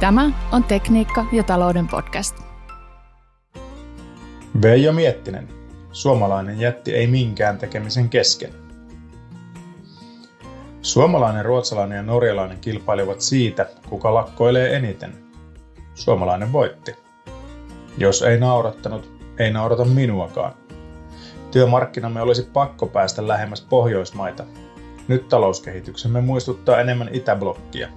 Tämä on Tekniikka ja talouden podcast. Veijo Miettinen. Suomalainen jätti ei minkään tekemisen kesken. Suomalainen, ruotsalainen ja norjalainen kilpailivat siitä, kuka lakkoilee eniten. Suomalainen voitti. Jos ei naurattanut, ei naurata minuakaan. Työmarkkinamme olisi pakko päästä lähemmäs Pohjoismaita. Nyt talouskehityksemme muistuttaa enemmän Itäblokkia.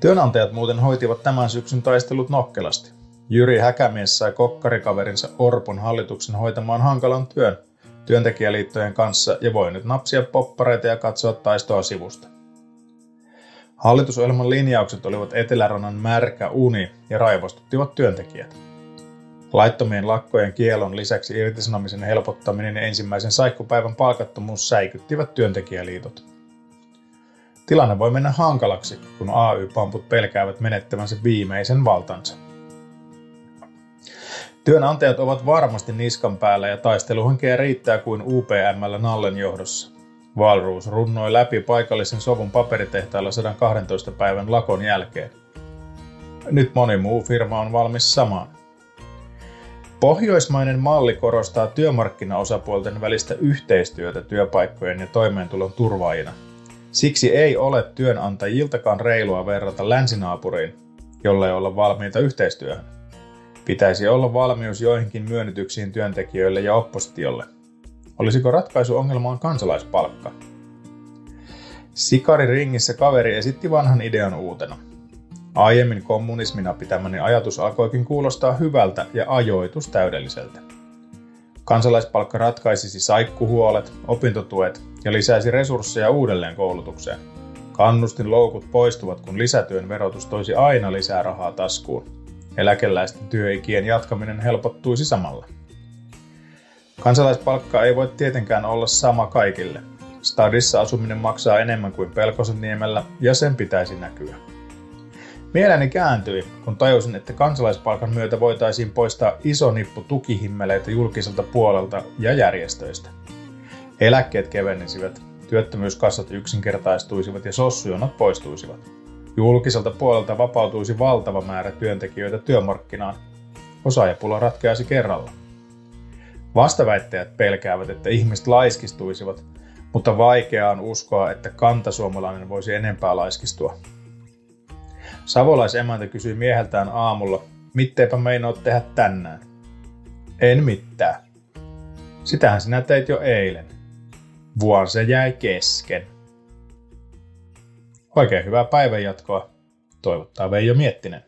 Työnantajat muuten hoitivat tämän syksyn taistelut nokkelasti. Jyri Häkämies sai kokkarikaverinsa Orpon hallituksen hoitamaan hankalan työn työntekijäliittojen kanssa ja voi nyt napsia poppareita ja katsoa taistoa sivusta. Hallitusohjelman linjaukset olivat Etelärannan märkä uni ja raivostuttivat työntekijät. Laittomien lakkojen kielon lisäksi irtisanomisen helpottaminen ja ensimmäisen saikkupäivän palkattomuus säikyttivät työntekijäliitot. Tilanne voi mennä hankalaksi, kun AY-pamput pelkäävät menettävänsä viimeisen valtansa. Työnantajat ovat varmasti niskan päällä ja taisteluhenkeä riittää kuin UPMllä Nallen johdossa. Valruus runnoi läpi paikallisen sovun paperitehtailla 112 päivän lakon jälkeen. Nyt moni muu firma on valmis samaan. Pohjoismainen malli korostaa työmarkkinaosapuolten välistä yhteistyötä työpaikkojen ja toimeentulon turvaajina – Siksi ei ole työnantajiltakaan reilua verrata länsinaapuriin, jolle ei olla valmiita yhteistyöhön. Pitäisi olla valmius joihinkin myönnytyksiin työntekijöille ja oppositiolle. Olisiko ratkaisu ongelmaan kansalaispalkka? Sikari ringissä kaveri esitti vanhan idean uutena. Aiemmin kommunismina pitämäni ajatus alkoikin kuulostaa hyvältä ja ajoitus täydelliseltä. Kansalaispalkka ratkaisisi saikkuhuolet, opintotuet ja lisäisi resursseja uudelleen koulutukseen. Kannustin loukut poistuvat, kun lisätyön verotus toisi aina lisää rahaa taskuun. Eläkeläisten työikien jatkaminen helpottuisi samalla. Kansalaispalkka ei voi tietenkään olla sama kaikille. Stadissa asuminen maksaa enemmän kuin Pelkosenniemellä ja sen pitäisi näkyä. Mieleni kääntyi, kun tajusin, että kansalaispalkan myötä voitaisiin poistaa iso nippu tukihimmeleitä julkiselta puolelta ja järjestöistä. Eläkkeet kevennisivät, työttömyyskassat yksinkertaistuisivat ja sossujonot poistuisivat. Julkiselta puolelta vapautuisi valtava määrä työntekijöitä työmarkkinaan. Osaajapula ratkeaisi kerralla. Vastaväittäjät pelkäävät, että ihmiset laiskistuisivat, mutta vaikeaa on uskoa, että kantasuomalainen voisi enempää laiskistua. Savolaisemäntä kysyi mieheltään aamulla, mitteipä meinaa tehdä tänään. En mitään. Sitähän sinä teit jo eilen. Vuon se jäi kesken. Oikein hyvää päivänjatkoa. Toivottaa Veijo Miettinen.